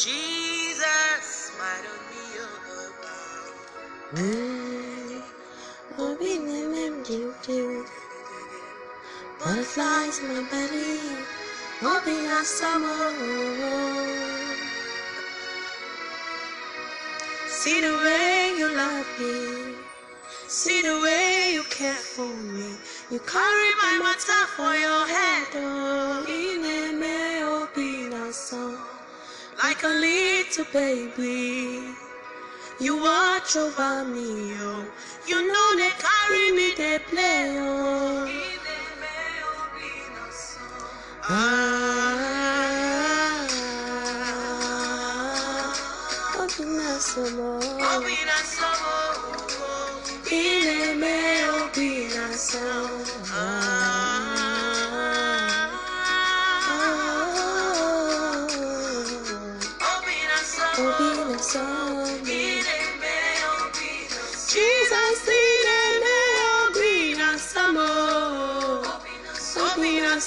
Jesus, why don't be Mm, Obi nemem diu diu. Butterflies in my belly. Obi na summer. See the way you love me. See the way you care for me. You carry my matter for your head. Oh, in a ineme obi na song. Like a little baby. You watch over me, oh. You know they carry me, they play, oh. Ah, Obina Somo. Ile me Obina Somo.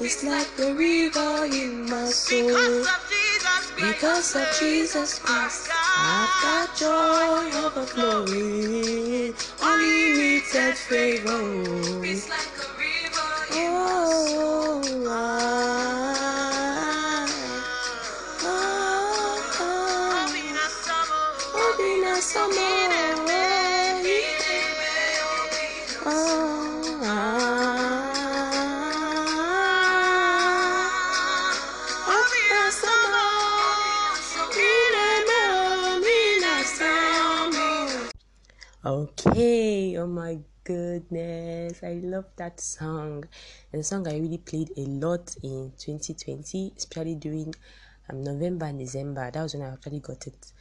is like the river in my soul. Because of Jesus Christ, I've got joy overflowing. Unlimited favor. Oh my goodness, I love that song. And the song I really played a lot in 2020, especially during um, November and December. That was when I actually got it.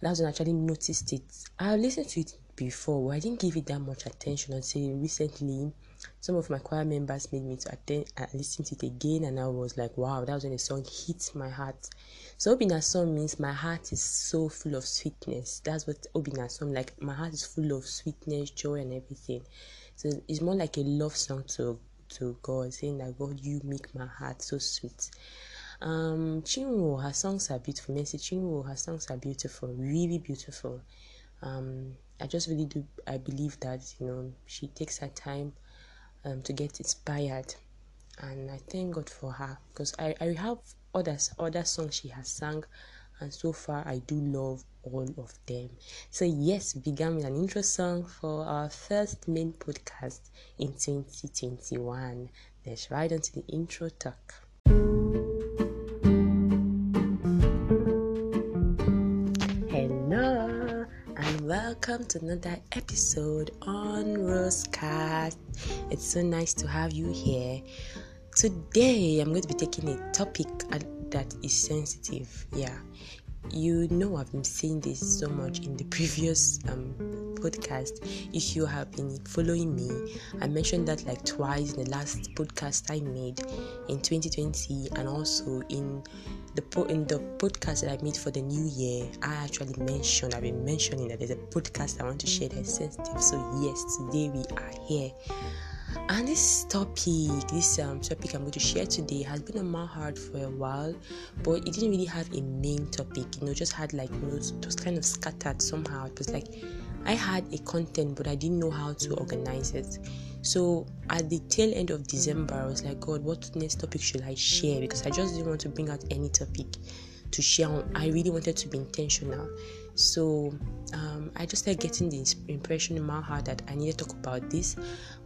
That was when I actually noticed it. I listened to it before, I didn't give it that much attention until recently. Some of my choir members made me to attend and listen to it again, and I was like, wow, that was when the song hit my heart. So song means my heart is so full of sweetness. That's what Obina song like. My heart is full of sweetness, joy, and everything. So it's more like a love song to to God, saying that God, you make my heart so sweet. Um, Chinwo, her songs are beautiful. Mercy Chinwo, her songs are beautiful, really beautiful. Um, I just really do. I believe that you know she takes her time um, to get inspired, and I thank God for her because I I have others other songs she has sung, and so far I do love all of them. So yes, began with an intro song for our first main podcast in 2021. Let's ride on to the intro talk. Welcome to another episode on Rosecast. It's so nice to have you here. Today I'm going to be taking a topic uh, that is sensitive. Yeah, you know I've been saying this so much in the previous um, podcast. If you have been following me, I mentioned that like twice in the last podcast I made in 2020 and also in the po- in the podcast that I made for the new year. I actually mentioned I've been mentioning that there's a podcast I want to share that's sensitive. So yes, today we are here. And this topic, this um, topic I'm going to share today has been on my heart for a while, but it didn't really have a main topic, you know, just had like, you know, was kind of scattered somehow. It was like I had a content, but I didn't know how to organize it. So at the tail end of December, I was like, God, what next topic should I share? Because I just didn't want to bring out any topic to share. I really wanted to be intentional. So um, I just started getting the impression in my heart that I needed to talk about this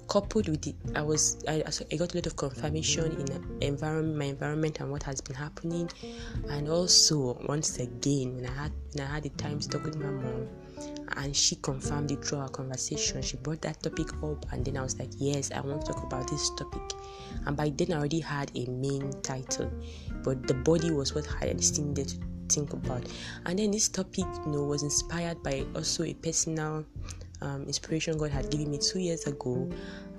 coupled with it i was I, I got a lot of confirmation in environment my environment and what has been happening and also once again when i had when i had the time to talk with my mom and she confirmed it through our conversation she brought that topic up and then i was like yes i want to talk about this topic and by then i already had a main title but the body was what i still needed to think about. And then this topic, you know, was inspired by also a personal um, inspiration God had given me two years ago,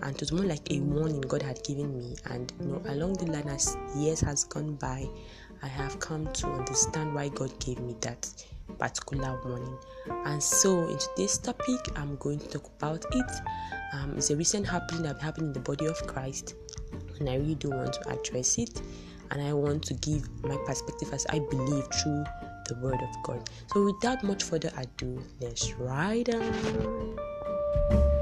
and it was more like a warning God had given me. And you know, along the line, as years has gone by, I have come to understand why God gave me that particular warning. And so, in today's topic, I'm going to talk about it. Um, it's a recent happening that happened in the body of Christ, and I really do want to address it. And I want to give my perspective as I believe through the Word of God. So, without much further ado, let's ride on.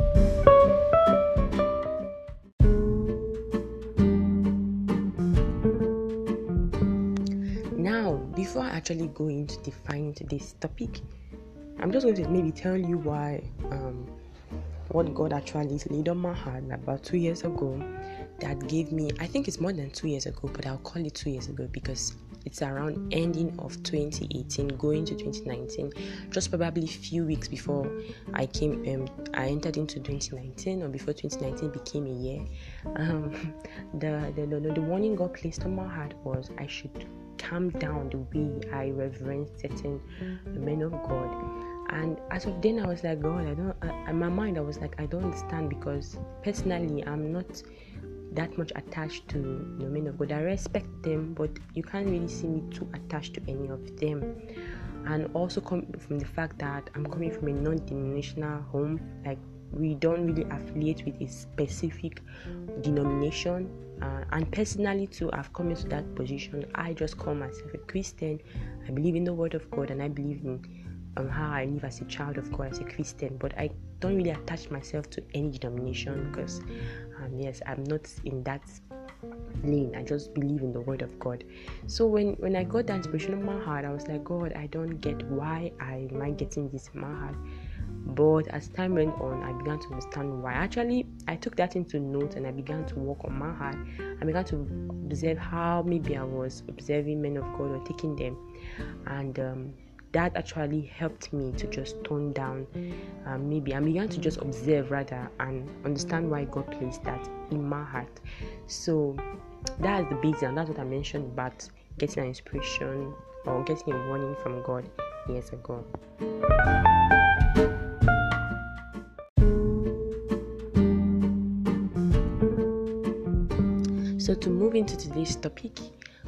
Actually go into defining today's topic, I'm just going to maybe tell you why um, what God actually laid on my heart about two years ago that gave me, I think it's more than two years ago, but I'll call it two years ago because it's around ending of 2018 going to 2019 just probably a few weeks before i came um, i entered into 2019 or before 2019 became a year. Um, the, the, the, the warning god placed on my heart was i should calm down the way i reverence certain men of god and as of then i was like god i don't I, in my mind i was like i don't understand because personally i'm not that much attached to the men of God. I respect them, but you can't really see me too attached to any of them. And also come from the fact that I'm coming from a non-denominational home, like we don't really affiliate with a specific denomination. Uh, and personally, too, I've come into that position. I just call myself a Christian. I believe in the Word of God, and I believe in um, how I live as a child of God, as a Christian. But I don't really attach myself to any denomination because um, yes i'm not in that lane i just believe in the word of god so when when i got that inspiration in my heart i was like god i don't get why i am i getting this in my heart but as time went on i began to understand why actually i took that into note and i began to work on my heart i began to observe how maybe i was observing men of god or taking them and um, that actually helped me to just tone down um, maybe I began to just observe rather and understand why God placed that in my heart. So that's the basic, and that's what I mentioned about getting an inspiration or getting a warning from God years ago. So, to move into today's topic,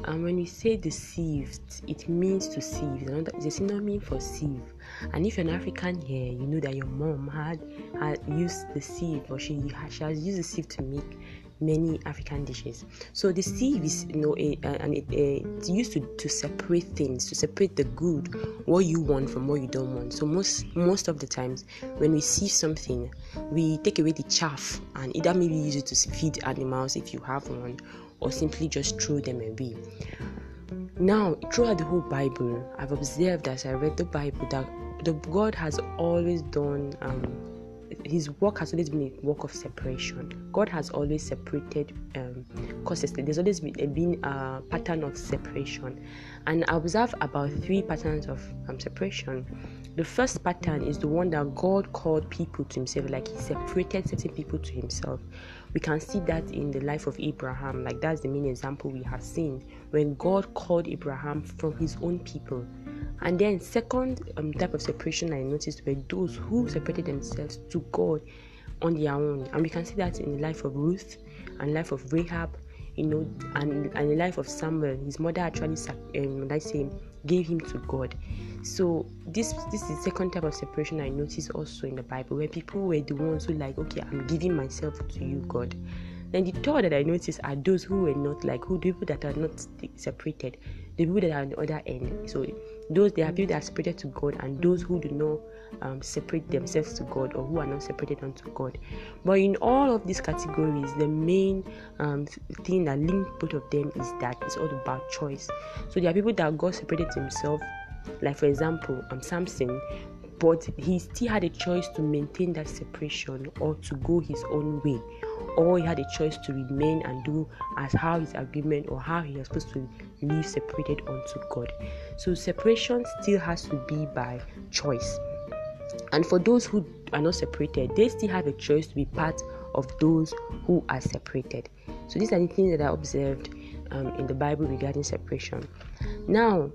and when we say deceived, it means to sieve. It's a synonym for sieve. And if you're an African here, you know that your mom had, had used the sieve or she, she has used the sieve to make many African dishes. So the sieve is, you know, and it, it's used to, to separate things, to separate the good, what you want from what you don't want. So most most of the times, when we sieve something, we take away the chaff and either maybe use it to feed animals if you have one, or simply just throw them away. Now, throughout the whole Bible, I've observed as I read the Bible that the God has always done um, his work has always been a work of separation. God has always separated um, causes. There's always been, been a pattern of separation, and I observe about three patterns of um, separation. The first pattern is the one that God called people to Himself, like He separated certain people to Himself. We can see that in the life of Abraham, like that's the main example we have seen when God called Abraham from His own people and then, second um, type of separation I noticed were those who separated themselves to God on their own, and we can see that in the life of Ruth and life of Rahab, you know, and and the life of Samuel. His mother actually, um, let's say, gave him to God. So this this is the second type of separation I noticed also in the Bible, where people were the ones who like, okay, I'm giving myself to you, God. Then the third that I noticed are those who were not like who the people that are not separated, the people that are on the other end. So those they are people that are separated to God and those who do not um, separate themselves to God or who are not separated unto God. But in all of these categories, the main um, thing that links both of them is that it's all about choice. So there are people that God separated himself, like for example, um, Samson, but he still had a choice to maintain that separation or to go his own way or he had a choice to remain and do as how his agreement or how he was supposed to live separated unto God. So separation still has to be by choice. And for those who are not separated, they still have a choice to be part of those who are separated. So these are the things that I observed um, in the Bible regarding separation. Now,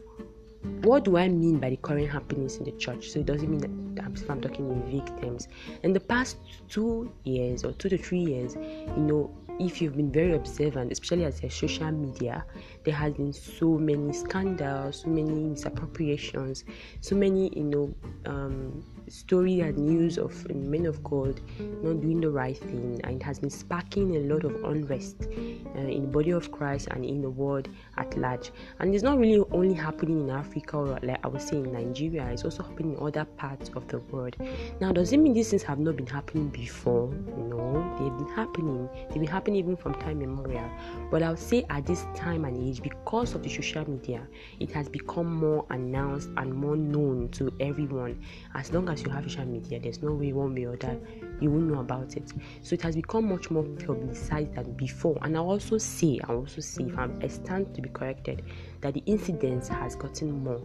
what do I mean by the current happenings in the church? So it doesn't mean that I'm, talking in terms. In the past two years or two to three years, you know, if you've been very observant, especially as a social media, there has been so many scandals, so many misappropriations, so many, you know, um, story and news of men of God not doing the right thing, and it has been sparking a lot of unrest uh, in the body of Christ and in the world at large. And it's not really only happening in Africa or, like I was saying, in Nigeria, it's also happening in other parts of the world. Now, does it mean these things have not been happening before? No, they've been happening, they've been happening even from time immemorial. But I would say at this time and age, because of the social media, it has become more announced and more known to everyone. As long as you have social media, there's no way one way or that you won't know about it. So it has become much more publicized than before. And I also say, I also say, if I'm, I stand to be corrected, that the incidence has gotten more.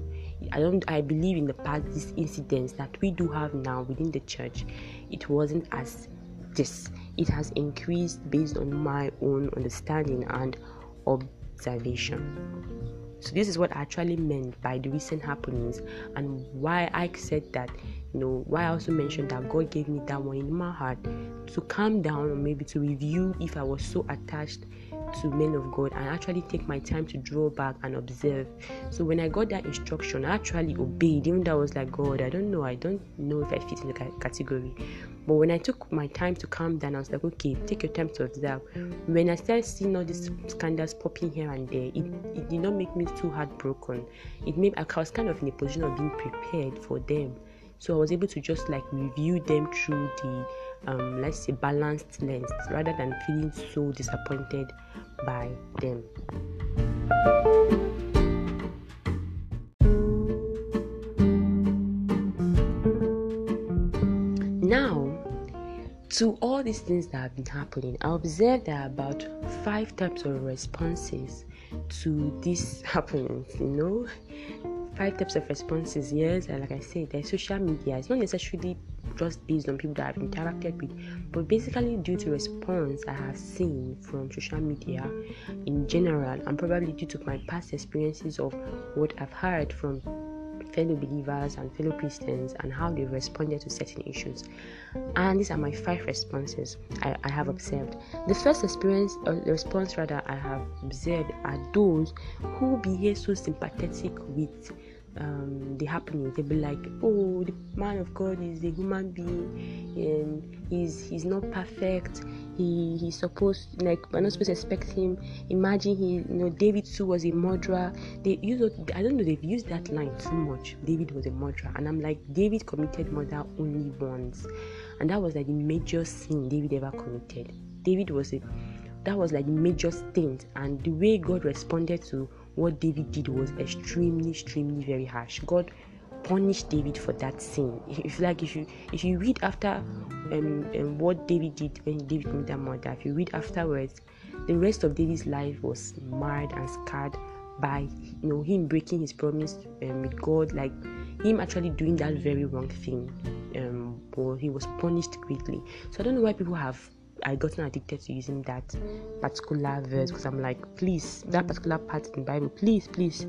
I don't. I believe in the past these incidents that we do have now within the church, it wasn't as this. It has increased based on my own understanding and observation. So this is what I actually meant by the recent happenings and why I said that you know why I also mentioned that God gave me that one in my heart to calm down or maybe to review if I was so attached to men of God and actually take my time to draw back and observe. So when I got that instruction, I actually obeyed, even though I was like, God, I don't know, I don't know if I fit in the category. But when I took my time to calm down, I was like, okay, take your time to observe. When I started seeing all these scandals popping here and there, it, it did not make me too heartbroken. It made I was kind of in a position of being prepared for them. So I was able to just like review them through the um, let's say balanced lens rather than feeling so disappointed by them. Now, to all these things that have been happening, I observed there are about five types of responses to these happenings. You know, five types of responses. Yes, and like I said, there's social media. It's not necessarily just based on people that I've interacted with, but basically due to response I have seen from social media in general, and probably due to my past experiences of what I've heard from fellow believers and fellow Christians and how they responded to certain issues. And these are my five responses I, I have observed. The first experience, or the response rather, I have observed are those who behave so sympathetic with um, the happening. They'll be like, "Oh, the man of God is a human being, and he's he's not perfect. He he's supposed like we're not supposed to expect him. Imagine he, you know, David too was a murderer. They use I don't know they've used that line too much. David was a murderer, and I'm like, David committed murder only once, and that was like the major sin David ever committed. David was a that was like the major stint, and the way God responded to what David did was extremely, extremely very harsh. God punished David for that sin. If like if you if you read after um, um what David did when David committed murder, if you read afterwards, the rest of David's life was marred and scarred by you know him breaking his promise um, with God, like him actually doing that very wrong thing. Um, but he was punished greatly. So I don't know why people have I gotten addicted to using that particular verse because I'm like, please, that particular part in Bible, please, please.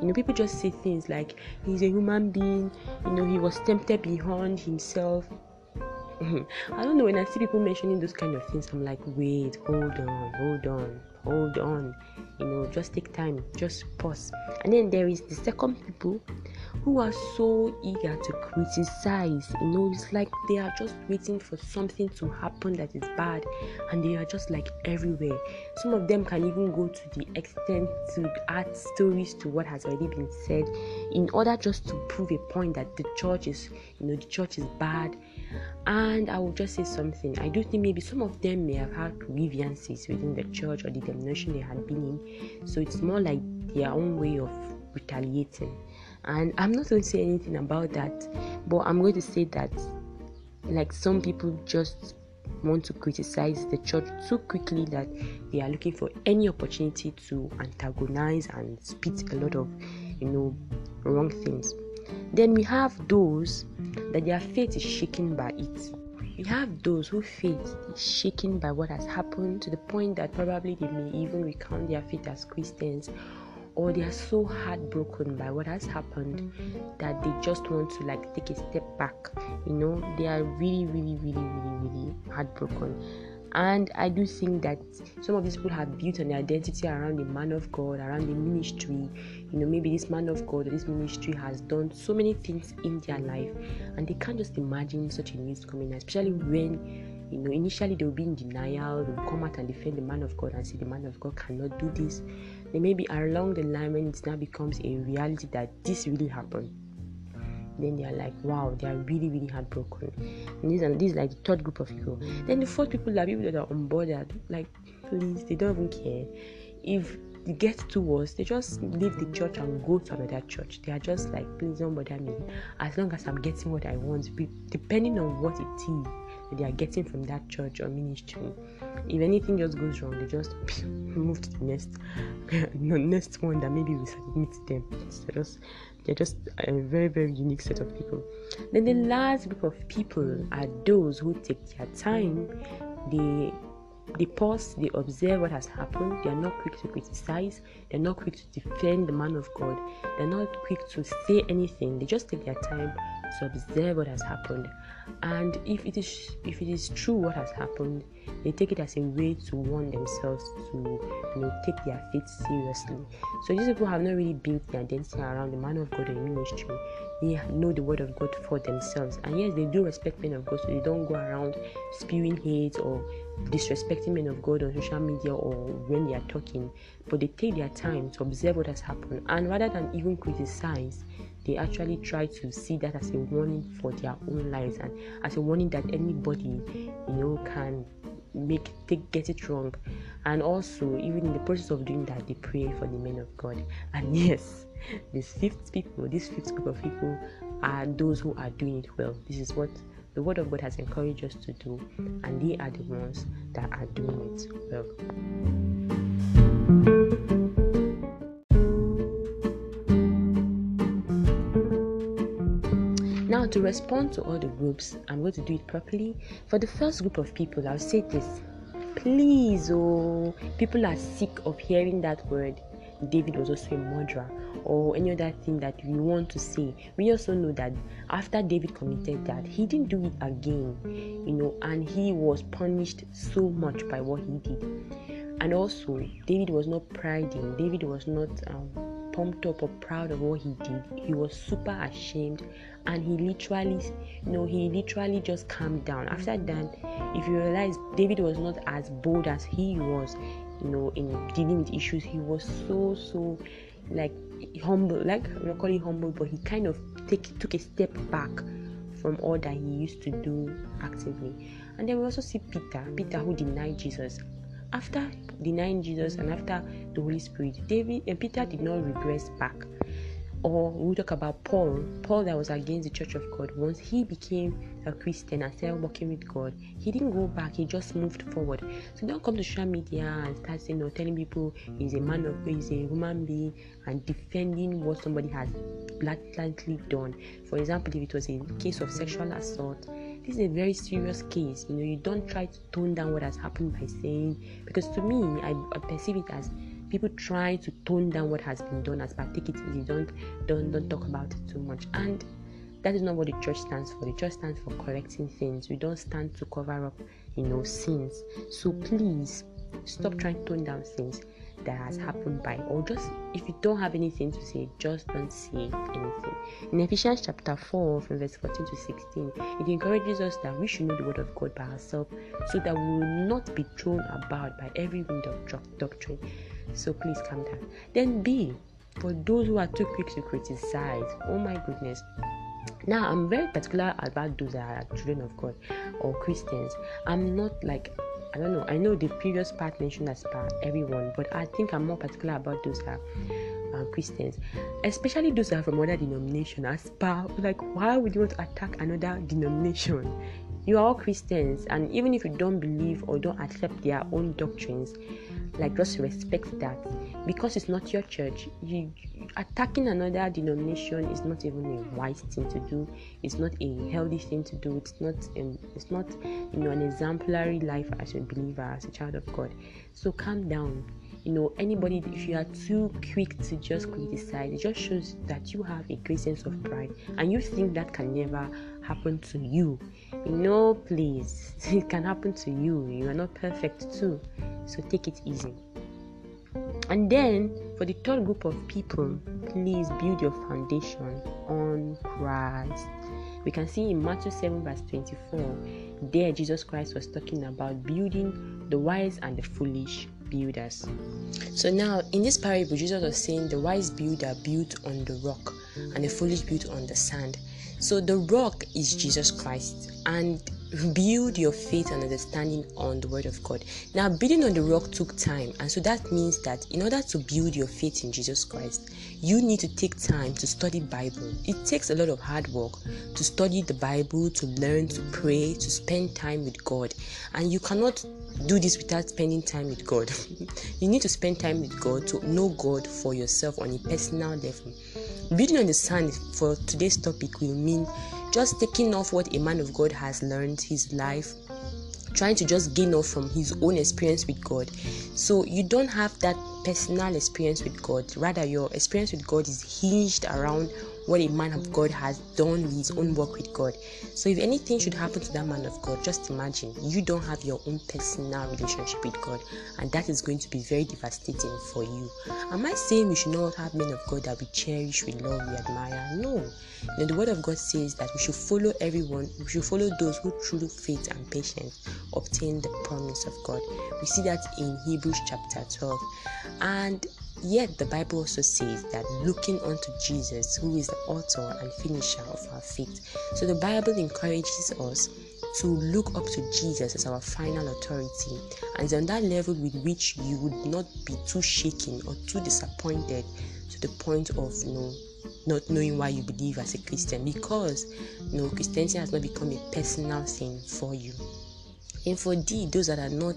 You know, people just say things like he's a human being, you know, he was tempted beyond himself. I don't know when I see people mentioning those kind of things, I'm like, wait, hold on, hold on, hold on. You know, just take time, just pause. And then there is the second people who are so eager to criticize. You know, it's like they are just waiting for something to happen that is bad, and they are just like everywhere. Some of them can even go to the extent to add stories to what has already been said in order just to prove a point that the church is, you know, the church is bad. And I will just say something. I do think maybe some of them may have had grievances within the church or the denomination they had been in. So it's more like their own way of retaliating and i'm not going to say anything about that but i'm going to say that like some people just want to criticize the church so quickly that they are looking for any opportunity to antagonize and spit a lot of you know wrong things. Then we have those that their faith is shaken by it. We have those whose faith is shaken by what has happened to the point that probably they may even recount their faith as christians or they are so heartbroken by what has happened that they just want to like take a step back. You know they are really really really really really heartbroken. And i do think that some of these people have built an identity around the man of god around the ministry. You know maybe this man of god or this ministry has done so many things in their life and they can't just imagine such a news coming especially when you know initially they'll be in denial they'll come out and defend the man of god and say the man of god cannot do this then maybe along the line when it now becomes a reality that this really happened then they are like, wow, they are really, really heartbroken. And these are these like the third group of people. Then the fourth people are people that are unbothered. Like, please, they don't even care. If they get too worse, they just leave the church and go to another church. They are just like, please don't bother me. As long as I'm getting what I want, depending on what it is they are getting from that church or ministry. If anything just goes wrong, they just move to the next, the next one that maybe will submit them. So just they're just a very, very unique set of people. Then the last group of people are those who take their time. They they pause, they observe what has happened. They are not quick to criticize. They're not quick to defend the man of God. They're not quick to say anything. They just take their time to observe what has happened. And if it is if it is true what has happened, they take it as a way to warn themselves to you know take their faith seriously. So these people have not really built their identity around the man of God the ministry. They know the word of God for themselves. And yes, they do respect men of God, so they don't go around spewing hate or disrespecting men of God on social media or when they are talking. But they take their time to observe what has happened and rather than even criticize, they actually try to see that as a warning for their own lives and as a warning that anybody you know can make take get it wrong. And also even in the process of doing that they pray for the men of god. And yes these fifth people this fifth group of people are those who are doing it well. This is what the word of god has encouraged us to do. And they are the ones that are doing it well Now, to respond to all the groups, I'm going to do it properly. For the first group of people, I'll say this please, oh, people are sick of hearing that word. David was also a murderer, or any other thing that we want to say. We also know that after David committed that, he didn't do it again, you know, and he was punished so much by what he did. And also, David was not priding, David was not. Um, pumped up or proud of what he did. He was super ashamed and he literally, you know, he literally just calmed down. After that, if you realize David was not as bold as he was, you know, in dealing with issues, he was so, so like humble, like we're calling humble, but he kind of take, took a step back from all that he used to do actively. And then we also see Peter, Peter who denied Jesus after denying Jesus and after the Holy Spirit, David and Peter did not regress back. Or we talk about Paul, Paul that was against the church of God. Once he became a Christian and started working with God, he didn't go back, he just moved forward. So don't come to social media and start saying or telling people he's a man of he's a human being and defending what somebody has blatantly done. For example, if it was a case of sexual assault, this is a very serious case. You know, you don't try to tone down what has happened by saying, because to me, I, I perceive it as people try to tone down what has been done as but take it easy. Don't don't don't talk about it too much. And that is not what the church stands for. The church stands for correcting things. We don't stand to cover up, you know, sins. So please stop trying to tone down things that has happened by or just if you don't have anything to say just don't say anything. In ephesians chapter 4 from verse 14 to 16 it encourages us that we should know the word of god by ourselves so that we will not be thrown about by every wind of doctrine. So please calm down. Then b for those who are too quick to criticize oh my goodness. Now i'm very particular about those that are children of god or christians. I'm not like I don't know. I know the previous part mentioned as per everyone, but I think I'm more particular about those that are uh, Christians, especially those that are from other denomination. As per like, why would you want to attack another denomination? You are all Christians, and even if you don't believe or don't accept their own doctrines, like just respect that. Because it's not your church. You attacking another denomination is not even a wise thing to do. It's not a healthy thing to do. It's not um, it's not you know an exemplary life as a believer as a child of god. So calm down. You know anybody if you are too quick to just criticize it just shows that you have a great sense of pride. And you think that can never happen to you. Know please it can happen to you. You are not perfect too. So take it easy. And then for the third group of people please build your foundation on christ. We can see in Matthew 7, verse 24, there Jesus Christ was talking about building the wise and the foolish builders. So now in this parable, Jesus was saying the wise builder built on the rock and the foolish built on the sand. So the rock is Jesus Christ, and build your faith and understanding on the word of God. Now, building on the rock took time, and so that means that in order to build your faith in Jesus Christ, you need to take time to study Bible. It takes a lot of hard work to study the Bible, to learn, to pray, to spend time with God. And you cannot do this without spending time with God. you need to spend time with God to know God for yourself on a personal level. Building on the sand for today's topic will mean just taking off what a man of God has learned his life trying to just gain off from his own experience with God. So you don't have that personal experience with God. Rather, your experience with God is hinged around what a man of God has done with his own work with God. So, if anything should happen to that man of God, just imagine you don't have your own personal relationship with God, and that is going to be very devastating for you. Am I saying we should not have men of God that we cherish, we love, we admire? No. You the word of God says that we should follow everyone, we should follow those who through faith and patience obtain the promise of God. We see that in Hebrews chapter 12. And Yet the Bible also says that looking unto Jesus, who is the author and finisher of our faith. So the Bible encourages us to look up to Jesus as our final authority, and on that level with which you would not be too shaken or too disappointed to the point of you know not knowing why you believe as a Christian because you know Christianity has not become a personal thing for you. And for D, those that are not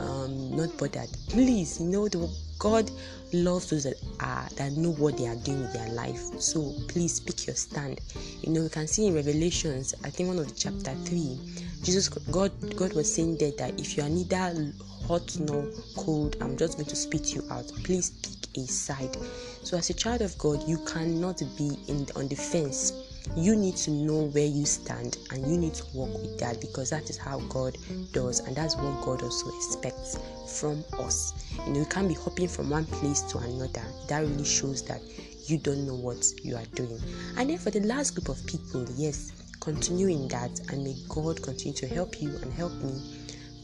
um, not bothered, please you know the God loves those that are that know what they are doing with their life. So please pick your stand. You know, we can see in Revelations, I think one of the chapter three, Jesus God God was saying there that if you are neither hot nor cold, I'm just going to spit you out. Please pick a side. So as a child of God, you cannot be in on the fence you need to know where you stand and you need to work with that because that is how God does and that's what God also expects from us. You know, you can't be hopping from one place to another. That really shows that you don't know what you are doing. And then for the last group of people, yes, continue in that and may God continue to help you and help me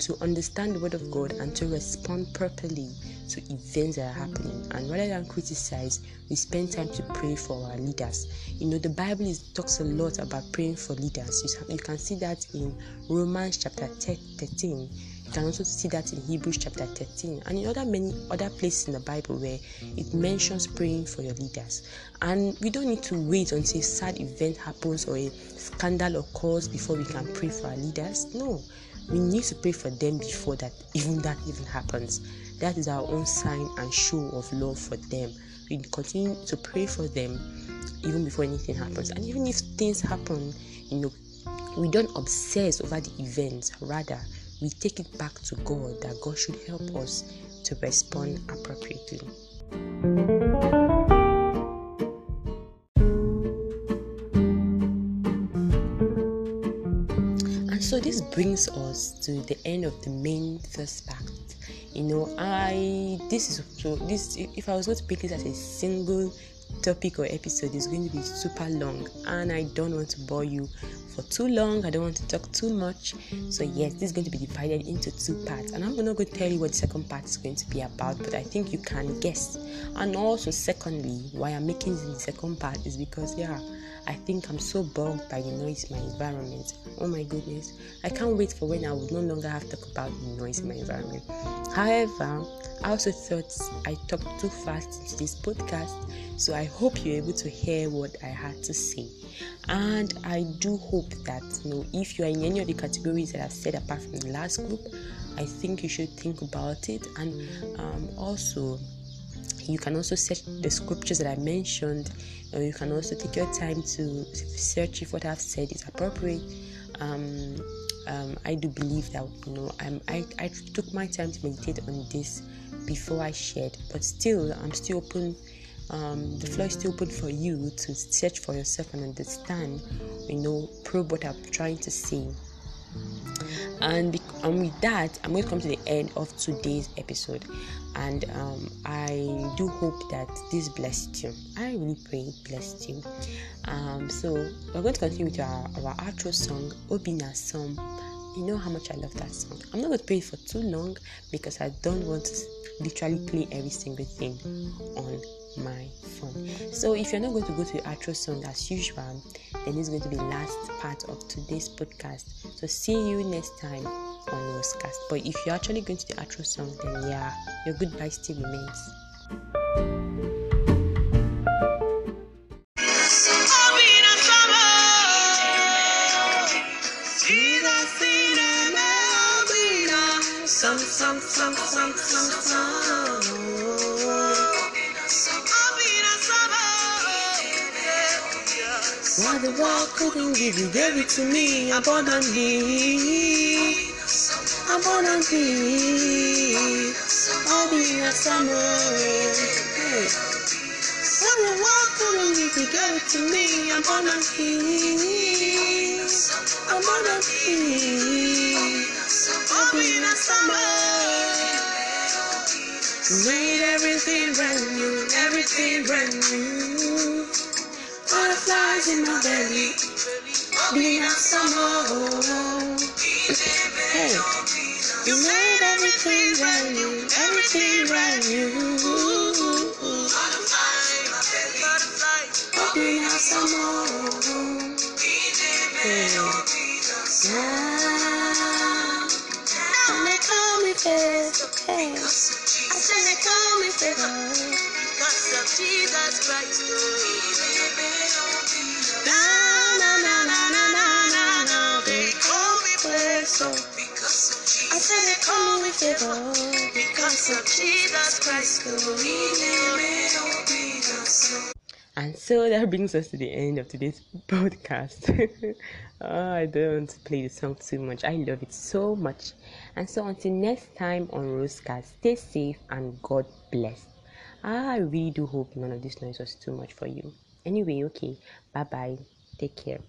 to understand the word of God and to respond properly to events that are happening. And rather than criticize, we spend time to pray for our leaders. You know, the Bible is, talks a lot about praying for leaders. You, you can see that in Romans chapter 13. You can also see that in Hebrews chapter 13 and in other many other places in the Bible where it mentions praying for your leaders. And we don't need to wait until a sad event happens or a scandal occurs before we can pray for our leaders. No, we need to pray for them before that even that even happens. That is our own sign and show of love for them. We continue to pray for them even before anything happens. And even if things happen you know we don't obsess over the events. Rather we take it back to god that god should help us to respond appropriately this brings us to the end of the main first part. You know i this is so this if i was going to pick this as a single topic or episode is going to be super long and i don't want to bore you for too long i don't want to talk too much so yes this is going to be divided into two parts and i'm not going to tell you what the second part is going to be about but i think you can guess and also secondly why i'm making the second part is because yeah I think I'm so bugged by the noise in my environment. Oh my goodness. I can't wait for when I would no longer have to talk about the noise in my environment. However, I also thought I talked too fast into this podcast, so I hope you're able to hear what I had to say. And I do hope that you know if you are in any of the categories that I've said apart from the last group, I think you should think about it and um, also you can also search the scriptures that I mentioned, or you can also take your time to search if what I've said is appropriate. Um, um, I do believe that you know I'm, I, I took my time to meditate on this before I shared, but still, I'm still open. Um, the floor is still open for you to search for yourself and understand, you know, probe what I'm trying to say. And, and with that, I'm going to come to the end of today's episode. And um, I do hope that this blessed you. I really pray it blessed you. Um, so we're going to continue with our, our outro song, Obinasom you know how much I love that song. I'm not going to play it for too long because I don't want to literally play every single thing on my phone. So if you're not going to go to the outro song as usual, then it's going to be last part of today's podcast. So see you next time on Rosecast. But if you're actually going to the outro song, then yeah, your goodbye still remains. some, some, some, some, some, some. Why the world couldn't give you, gave it to me abundantly, abundantly. I'll be in a summer. Why the world couldn't give you, gave it to me abundantly, abundantly. I'll be in a summer. Made everything brand new, everything brand new. In my belly, a summer. Oh, oh. Hey, you made everything brand new, everything brand new. And so that brings us to the end of today's podcast. oh, I don't want to play the song too much. I love it so much. And so until next time on Rosecast, stay safe and God bless. I really do hope none of this noise was too much for you. Anyway, okay. Bye bye. Take care.